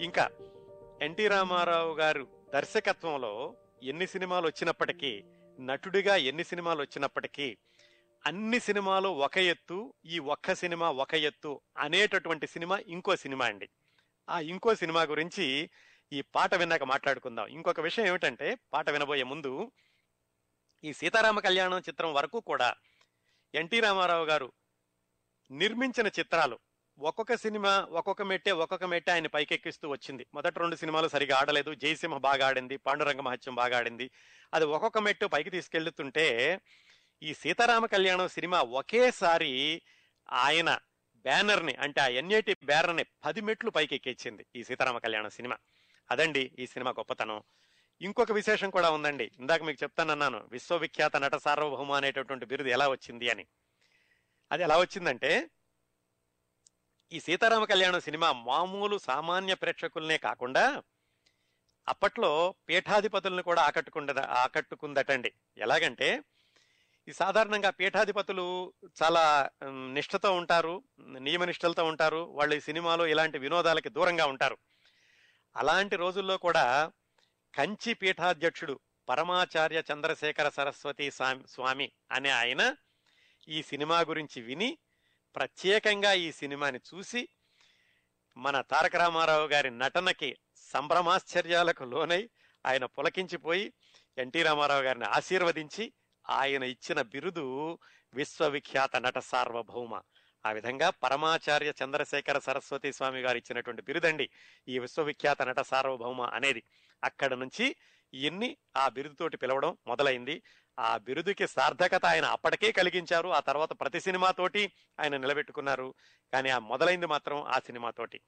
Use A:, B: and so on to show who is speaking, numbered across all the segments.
A: ఇంకా ఎన్టీ రామారావు గారు దర్శకత్వంలో ఎన్ని సినిమాలు వచ్చినప్పటికీ నటుడిగా ఎన్ని సినిమాలు వచ్చినప్పటికీ అన్ని సినిమాలు ఒక ఎత్తు ఈ ఒక్క సినిమా ఒక ఎత్తు అనేటటువంటి సినిమా ఇంకో సినిమా అండి. ఆ ఇంకో సినిమా గురించి ఈ పాట విన్నాక మాట్లాడుకుందాం. ఇంకొక విషయం ఏమిటంటే పాట వినబోయే ముందు ఈ సీతారామ కళ్యాణం చిత్రం వరకు కూడా ఎన్టీ రామారావు గారు నిర్మించిన చిత్రాలు. ఒక్కొక్క సినిమా ఒక్కొక్క మెట్టే ఒక్కొక్క మెట్టే ఆయన పైకెక్కిస్తూ వచ్చింది. మొదటి రెండు సినిమాలు సరిగా ఆడలేదు. జయసింహ బాగా ఆడింది పాండురంగ మహత్యం బాగా ఆడింది. అది ఒక్కొక్క మెట్టు పైకి తీసుకెళ్తుంటే ఈ సీతారామ కళ్యాణం సినిమా ఒకేసారి ఆయన బ్యానర్ని అంటే ఆ ఎన్ఏటి బ్యానర్ని పది మెట్లు పైకి ఎక్కించింది ఈ సీతారామ కళ్యాణం సినిమా. అదండి ఈ సినిమా గొప్పతనం. ఇంకొక విశేషం కూడా ఉందండి. ఇందాక మీకు చెప్తానన్నాను విశ్వవిఖ్యాత నట సార్వభౌమ అనేటటువంటి బిరుదు ఎలా వచ్చింది అని. అది ఎలా వచ్చిందంటే ఈ సీతారామ కళ్యాణం సినిమా మామూలు సామాన్య ప్రేక్షకులనే కాకుండా అప్పట్లో పీఠాధిపతులను కూడా ఆకట్టుకుండ ఆకట్టుకుందటండి. ఎలాగంటే ఈ సాధారణంగా పీఠాధిపతులు చాలా నిష్ఠతో ఉంటారు నియమనిష్ఠలతో ఉంటారు వాళ్ళు ఈ సినిమాలో ఇలాంటి వినోదాలకి దూరంగా ఉంటారు. అలాంటి రోజుల్లో కూడా కంచి పీఠాధ్యక్షుడు పరమాచార్య చంద్రశేఖర సరస్వతి స్వామి స్వామి అనే ఆయన ఈ సినిమా గురించి విని ప్రత్యేకంగా ఈ సినిమాని చూసి మన తారక రామారావు గారి నటనకి సంభ్రమాశ్చర్యాలకు లోనై ఆయన పులకించిపోయి ఎన్టీ రామారావు గారిని ఆశీర్వదించి ఆయన ఇచ్చిన బిరుదు విశ్వవిఖ్యాత నట సార్వభౌమ. ఆ విధంగా పరమాచార్య చంద్రశేఖర సరస్వతి స్వామి గారు ఇచ్చినటువంటి బిరుదండి. ఈ విశ్వవిఖ్యాత నట సార్వభౌమ అనేది అక్కడ నుంచి ఇన్ని ఆ బిరుదుతోటి పిలవడం మొదలైంది. ఆ బిరుదుకి సార్థకత ఆయన అప్పటికే కలిగించారు. ఆ తర్వాత ప్రతి సినిమాతోటి ఆయన నిలబెట్టుకున్నారు. కానీ ఆ మొదలైంది మాత్రం ఆ సినిమాతోటి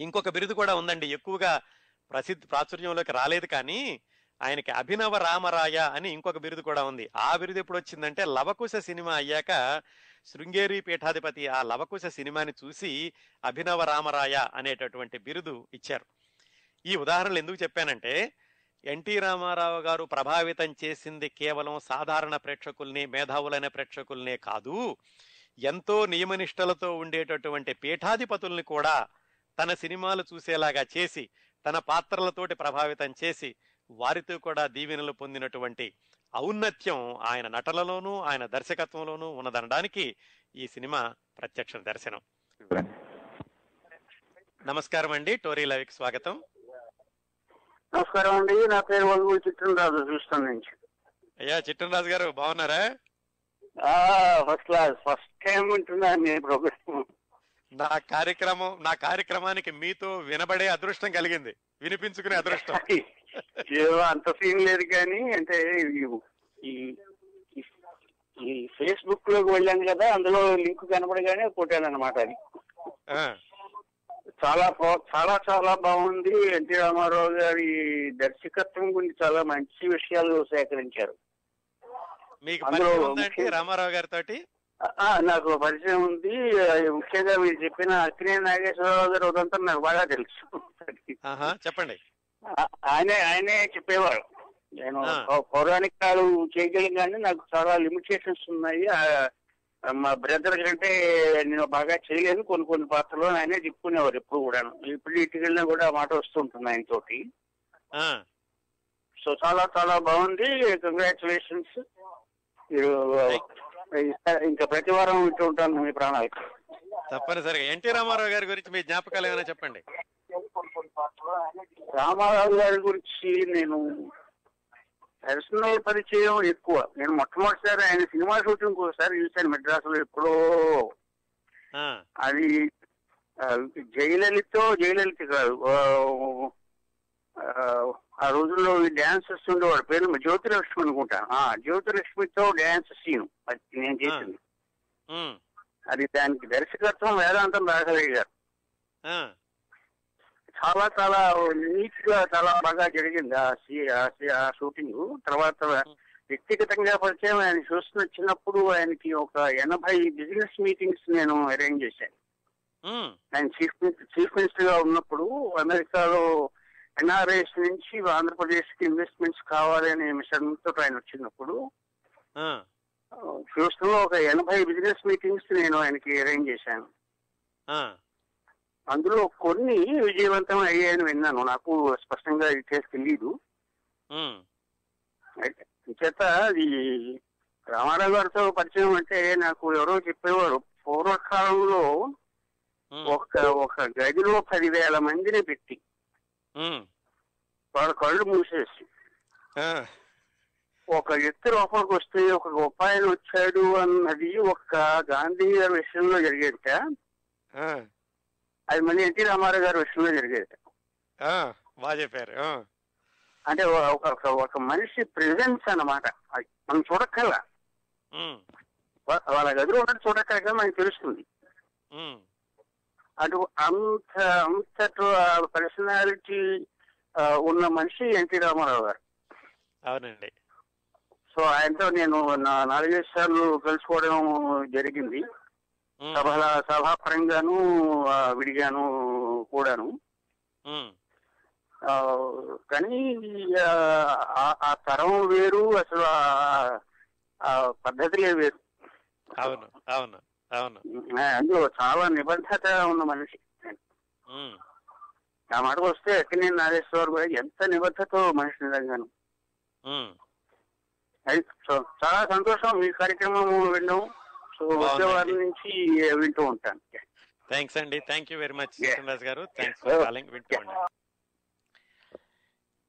A: ఇంకొక బిరుదు కూడా ఉందండి. ఎక్కువగా ప్రసిద్ధ ప్రాచుర్యంలోకి రాలేదు కానీ ఆయనకి అభినవ రామరాయ అని ఇంకొక బిరుదు కూడా ఉంది. ఆ బిరుదు ఎప్పుడు వచ్చిందంటే లవకుశ సినిమా అయ్యాక శృంగేరి పీఠాధిపతి ఆ లవకుశ సినిమాని చూసి అభినవ రామరాయ అనేటటువంటి బిరుదు ఇచ్చారు. ఈ ఉదాహరణలు ఎందుకు చెప్పానంటే ఎన్టీ రామారావు గారు ప్రభావితం చేసింది కేవలం సాధారణ ప్రేక్షకుల్ని మేధావులైన ప్రేక్షకుల్నే కాదు ఎంతో నియమనిష్టలతో ఉండేటటువంటి పీఠాధిపతుల్ని కూడా తన సినిమాలు చూసేలాగా చేసి తన పాత్రలతోటి ప్రభావితం చేసి వారితో కూడా దీవెనలు పొందినటువంటి ఔన్నత్యం ఆయన నటనలోనూ ఆయన దర్శకత్వంలోనూ ఉన్నదనడానికి ఈ సినిమా ప్రత్యక్ష దర్శనం. నమస్కారం అండి. టోరీ లవికి స్వాగతం.
B: నమస్కారం అండి. నా పేరు వల్గూరు చిట్టినరాజు చూస్తాను నుంచి
A: అయ్యా చిట్టనరాజు గారు బాగున్నారా?
B: First class. ఫస్ట్ టైం వింటున్నాను నేను ప్రోగ్రామ్.
A: నా కార్యక్రమం నా కార్యక్రమానికి మీతో వినబడే అదృష్టం కలిగింది. వినిపించుకునే అదృష్టం.
B: ఏదో అంత సీన్ లేదు కానీ అంటే ఈ- ఫేస్బుక్లోకి వెళ్ళాను కదా అందులో లింక్ కనపడగానే కొట్టాను అనమాట అది చాలా చాలా చాలా బాగుంది. ఎన్టీ రామారావు గారి దర్శకత్వం గురించి చాలా మంచి విషయాలు సేకరించారు.
A: మీకు రామారావు గారితోటి?
B: ఆ, నాకు పరిచయం ఉంది. ముఖ్యంగా మీరు చెప్పిన అక్కినే నాగేశ్వరరావు గారు ఉదంతా నాకు బాగా తెలుసు.
A: చెప్పండి.
B: ఆయనే ఆయనే చెప్పేవారు. నేను పౌరాణికాలు చేయగలను కానీ నాకు చాలా లిమిటేషన్స్ ఉన్నాయి. మా బ్రదర్ కంటే నేను బాగా చేయలేను కొన్ని కొన్ని పాత్రలు ఆయనే చెప్పుకునేవారు ఎప్పుడు కూడా ఇప్పుడు ఇటుకి వెళ్ళినా కూడా మాట వస్తుంటుంది ఆయన తోటి సో చాలా చాలా బాగుంది. కంగ్రాచులేషన్స్ ఇంకా ప్రతి వారం వింటూ ఉంటాను మీ ప్రాణాలకు
A: తప్పనిసరిగా. ఎన్టీ రామారావు గారి గురించి మీ జ్ఞాపకాలు ఏమైనా చెప్పండి?
B: రామారావు గారి గురించి నేను పర్సనల్ పరిచయం ఎక్కువ. నేను మొట్టమొదటిసారి ఆయన సినిమా షూటింగ్ ఒకసారి చూశాను మెడ్రాసులో ఎప్పుడో. అది జయలలితో జయలలిత కాదు ఆ, రోజుల్లో ఈ డాన్సర్స్ ఉండేవాడు పేరు జ్యోతిలక్ష్మి అనుకుంటాను ఆ, జ్యోతిలక్ష్మితో డాన్స్ సీన్. అది నేను చేసింది. అది దానికి దర్శకత్వం వేదాంతం రాఘవయ్య గారు. చాలా చాలా నీట్గా చాలా బాగా జరిగింది ఆ సీ- ఆ సీ- ఆ షూటింగ్. తర్వాత వ్యక్తిగతంగా పరిచయం ఆయన చూస్తున్న వచ్చినప్పుడు ఆయనకి ఒక ఎనభై బిజినెస్ మీటింగ్స్ నేను అరేంజ్ చేశాను. ఆయన చీఫ్ చీఫ్ మినిస్టర్గా ఉన్నప్పుడు అమెరికాలో ఎన్ఆర్ఐస్ నుంచి ఆంధ్రప్రదేశ్కి ఇన్వెస్ట్మెంట్స్ కావాలి అనే మిషన్తో ఆయన వచ్చినప్పుడు హ్యూస్టన్లో ఒక ఎనభై బిజినెస్ మీటింగ్స్ నేను ఆయనకి అరేంజ్ చేశాను. అందులో కొన్ని విజయవంతం అయ్యాయని విన్నాను. నాకు స్పష్టంగా డీటెయిల్స్ తెలియదు చేత ఈ రామారావు గారితో పరిచయం అంటే నాకు ఎవరో చెప్పేవారు. పూర్వకాలంలో ఒక ఒక గదిలో పదివేల మందిని పెట్టి వాళ్ళ కళ్ళు మూసేసి ఒక వ్యక్తి లోపలికి వస్తే ఒక గొప్ప ఆయన వచ్చాడు అన్నది ఒక గాంధీ గారి విషయంలో జరిగేట. అది మళ్ళీ ఎన్టీ రామారావు గారి విషయంలో జరిగేట.
A: బాగా చెప్పారు
B: అంటే ఒక ఒక- మనిషి ప్రెజెన్స్ అన్నమాట. మనం వా- వాళ్ళ గదిలో ఉన్నట్టు చూడక్కర్గా మనకి తెలుస్తుంది. అటు అంత అంతటి పర్సనాలిటీ ఉన్న మనిషి ఎన్టీ రామారావు గారు.
A: అవునండి.
B: సో ఆయనతో నేను నా- నాలుగైదు సార్లు కలుసుకోవడం జరిగింది. సభల సభాపరంగాను విడిగాను కూడాను. కానీ ఆ, తరం వేరు అసలు ఆ- ఆ పద్ధతులే వేరు.
A: అవును అవును. అవును.
B: అందులో చాలా నిబద్ధత ఉన్న మనిషి. ఆ మాటకు వస్తే ఎక్కడనే నాగేశ్వర గారు ఎంత నిబద్ధతో మనిషి నిజంగాను. అది సో చాలా సంతోషం. మీ కార్యక్రమం వినడం సో వచ్చే. వారి నుంచి వింటూ ఉంటాను.
A: థ్యాంక్స్ అండి. Thank you very much. Krishnaraju garu. Thanks for calling. వింటూ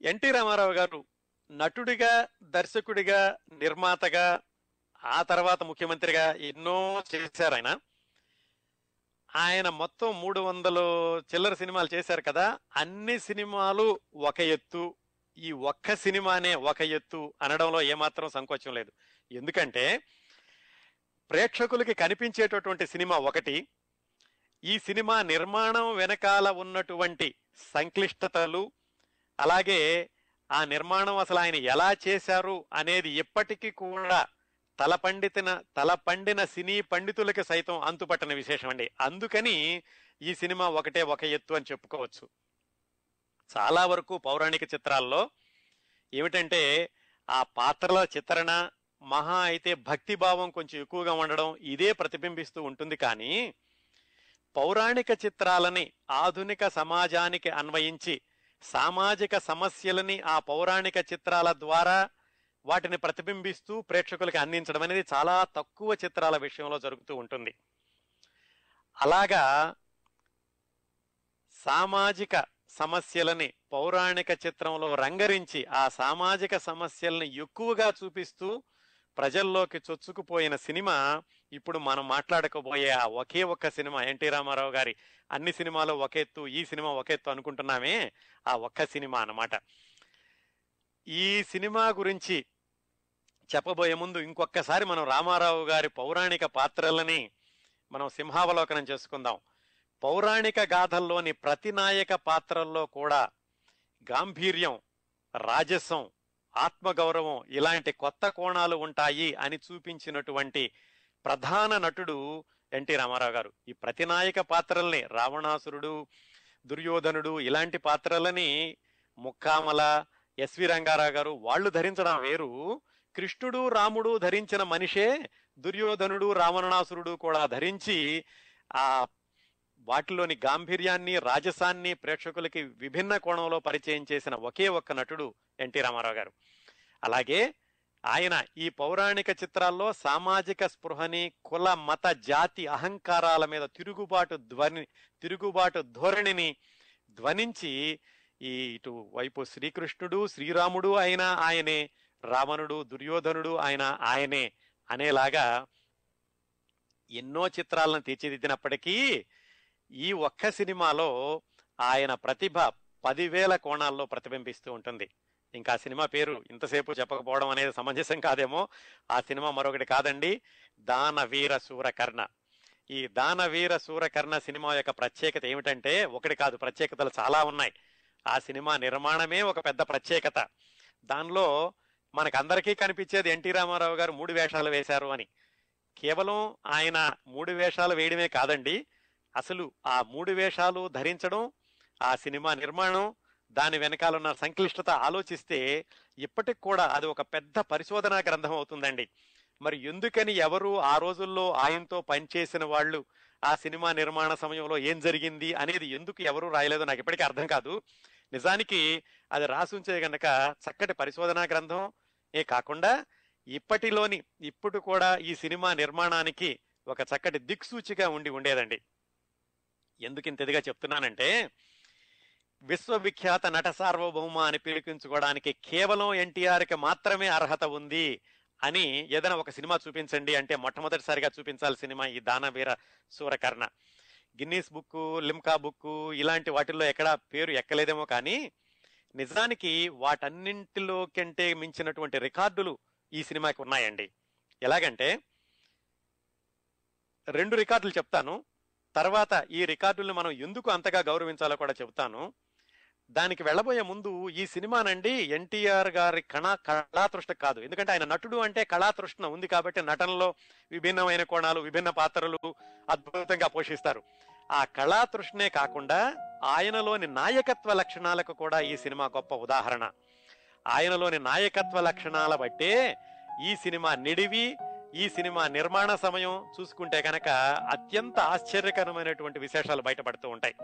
A: ఎన్టీ రామారావు గారు నటుడిగా దర్శకుడిగా నిర్మాతగా ఆ తర్వాత ముఖ్యమంత్రిగా ఎన్నో చేశారు ఆయన. ఆయన మొత్తం మూడు వందలు చిల్లర సినిమాలు చేశారు కదా అన్ని సినిమాలు ఒక ఎత్తు. ఈ ఒక్క సినిమానే ఒక ఎత్తు అనడంలో ఏమాత్రం సంకోచం లేదు. ఎందుకంటే ప్రేక్షకులకి కనిపించేటటువంటి సినిమా ఒకటి ఈ సినిమా నిర్మాణం వెనకాల ఉన్నటువంటి సంక్లిష్టతలు అలాగే ఆ నిర్మాణం అసలు ఆయన ఎలా చేశారు అనేది ఇప్పటికీ కూడా తలపండితిన తలపండిన సినీ పండితులకి సైతం అంతుపట్టని విశేషం అండి. అందుకని ఈ సినిమా ఒకటే ఒక ఎత్తు అని చెప్పుకోవచ్చు. చాలా వరకు పౌరాణిక చిత్రాల్లో ఏమిటంటే ఆ పాత్రల చిత్రణ మహా అయితే భక్తి భావం కొంచెం ఎక్కువగా ఉండడం ఇదే ప్రతిబింబిస్తూ ఉంటుంది కానీ పౌరాణిక చిత్రాలని ఆధునిక సమాజానికి అన్వయించి సామాజిక సమస్యలని ఆ పౌరాణిక చిత్రాల ద్వారా వాటిని ప్రతిబింబిస్తూ ప్రేక్షకులకి అందించడం అనేది చాలా తక్కువ చిత్రాల విషయంలో జరుగుతూ ఉంటుంది. అలాగా సామాజిక సమస్యలని పౌరాణిక చిత్రంలో రంగరించి ఆ సామాజిక సమస్యల్ని ఎక్కువగా చూపిస్తూ ప్రజల్లోకి చొచ్చుకుపోయిన సినిమా ఇప్పుడు మనం మాట్లాడకపోయే ఆ ఒకే ఒక్క సినిమా ఎన్టీ రామారావు గారి అన్ని సినిమాలు ఒకెత్తు ఈ సినిమా ఒకెత్తు అనుకుంటున్నామే ఆ ఒక్క సినిమా అన్నమాట. ఈ సినిమా గురించి చెప్పబోయే ముందు ఇంకొకసారి మనం రామారావు గారి పౌరాణిక పాత్రలని మనం సింహావలోకనం చేసుకుందాం. పౌరాణిక గాథల్లోని ప్రతి నాయక పాత్రల్లో కూడా గాంభీర్యం రాజసం ఆత్మగౌరవం ఇలాంటి కొత్త కోణాలు ఉంటాయి అని చూపించినటువంటి ప్రధాన నటుడు ఎన్టీ రామారావు గారు. ఈ ప్రతి నాయక పాత్రల్ని రావణాసురుడు దుర్యోధనుడు ఇలాంటి పాత్రలని ముక్కామల ఎస్వి రంగారావు గారు వాళ్ళు ధరించడం వేరు. కృష్ణుడు రాముడు ధరించిన మనిషే దుర్యోధనుడు రావణాసురుడు కూడా ధరించి ఆ వాటిలోని గాంభీర్యాన్ని రాజసాన్ని ప్రేక్షకులకి విభిన్న కోణంలో పరిచయం చేసిన ఒకే ఒక్క నటుడు ఎన్టీ రామారావు గారు. అలాగే ఆయన ఈ పౌరాణిక చిత్రాల్లో సామాజిక స్పృహని కుల మత జాతి అహంకారాల మీద తిరుగుబాటు ధ్వని తిరుగుబాటు ధోరణిని ధ్వనించి ఈ ఇటు వైపు శ్రీకృష్ణుడు శ్రీరాముడు అయినా ఆయనే రావణుడు దుర్యోధనుడు ఆయన ఆయనే అనేలాగా ఎన్నో చిత్రాలను తీర్చిదిద్దినప్పటికీ ఈ ఒక్క సినిమాలో ఆయన ప్రతిభ పదివేల కోణాల్లో ప్రతిబింబిస్తూ ఉంటుంది. ఇంకా ఆ సినిమా పేరు ఇంతసేపు చెప్పకపోవడం అనేది సమంజసం కాదేమో. ఆ సినిమా మరొకటి కాదండి. దానవీర సూరకర్ణ. ఈ దానవీర సూరకర్ణ సినిమా యొక్క ప్రత్యేకత ఏమిటంటే ఒకటి కాదు ప్రత్యేకతలు చాలా ఉన్నాయి. ఆ సినిమా నిర్మాణమే ఒక పెద్ద ప్రత్యేకత. దానిలో మనకందరికీ కనిపించేది ఎన్టీ రామారావు గారు మూడు వేషాలు వేశారు అని. కేవలం ఆయన మూడు వేషాలు వేయడమే కాదండి అసలు ఆ మూడు వేషాలు ధరించడం ఆ సినిమా నిర్మాణం దాని వెనకాలన్న సంక్లిష్టత ఆలోచిస్తే ఇప్పటికి కూడా అది ఒక పెద్ద పరిశోధనా గ్రంథం అవుతుందండి. మరి ఎందుకని ఎవరు ఆ రోజుల్లో ఆయనతో పనిచేసిన వాళ్ళు ఆ సినిమా నిర్మాణ సమయంలో ఏం జరిగింది అనేది ఎందుకు ఎవరు రాయలేదో నాకు ఇప్పటికీ అర్థం కాదు. నిజానికి అది రాసుంచే గనక చక్కటి పరిశోధనా గ్రంథం ఏ కాకుండా ఇప్పటిలోని ఇప్పుడు కూడా ఈ సినిమా నిర్మాణానికి ఒక చక్కటి దిక్సూచిగా ఉండి ఉండేదండి. ఎందుకు చెప్తున్నానంటే విశ్వవిఖ్యాత నట సార్వభౌమ అని పిలిపించుకోవడానికి కేవలం ఎన్టీఆర్కి మాత్రమే అర్హత ఉంది అని ఏదైనా ఒక సినిమా చూపించండి అంటే మొట్టమొదటిసారిగా చూపించాలి సినిమా ఈ Daanaveera Soorakarna. Guinness book Limca book ఇలాంటి వాటిల్లో ఎక్కడా పేరు ఎక్కలేదేమో కానీ నిజానికి వాటన్నింటిలో కంటే మించినటువంటి రికార్డులు ఈ సినిమాకి ఉన్నాయండి. ఎలాగంటే రెండు రికార్డులు చెప్తాను. తర్వాత ఈ రికార్డులను మనం ఎందుకు అంతగా గౌరవించాలో కూడా చెప్తాను దానికి వెళ్ళబోయే ముందు ఈ సినిమానండి ఎన్టీఆర్ గారి కళా కళాతృష్ట కాదు. ఎందుకంటే ఆయన నటుడు అంటే కళాతృష్ణ ఉంది కాబట్టి నటనలో విభిన్నమైన కోణాలు విభిన్న పాత్రలు అద్భుతంగా పోషిస్తారు. ఆ కళాతృష్ణే కాకుండా ఆయనలోని నాయకత్వ లక్షణాలకు కూడా ఈ సినిమా గొప్ప ఉదాహరణ. ఆయనలోని నాయకత్వ లక్షణాల బట్టే ఈ సినిమా నిడివి ఈ సినిమా నిర్మాణ సమయం చూసుకుంటే కనుక అత్యంత ఆశ్చర్యకరమైనటువంటి విశేషాలు బయటపడుతూ ఉంటాయి.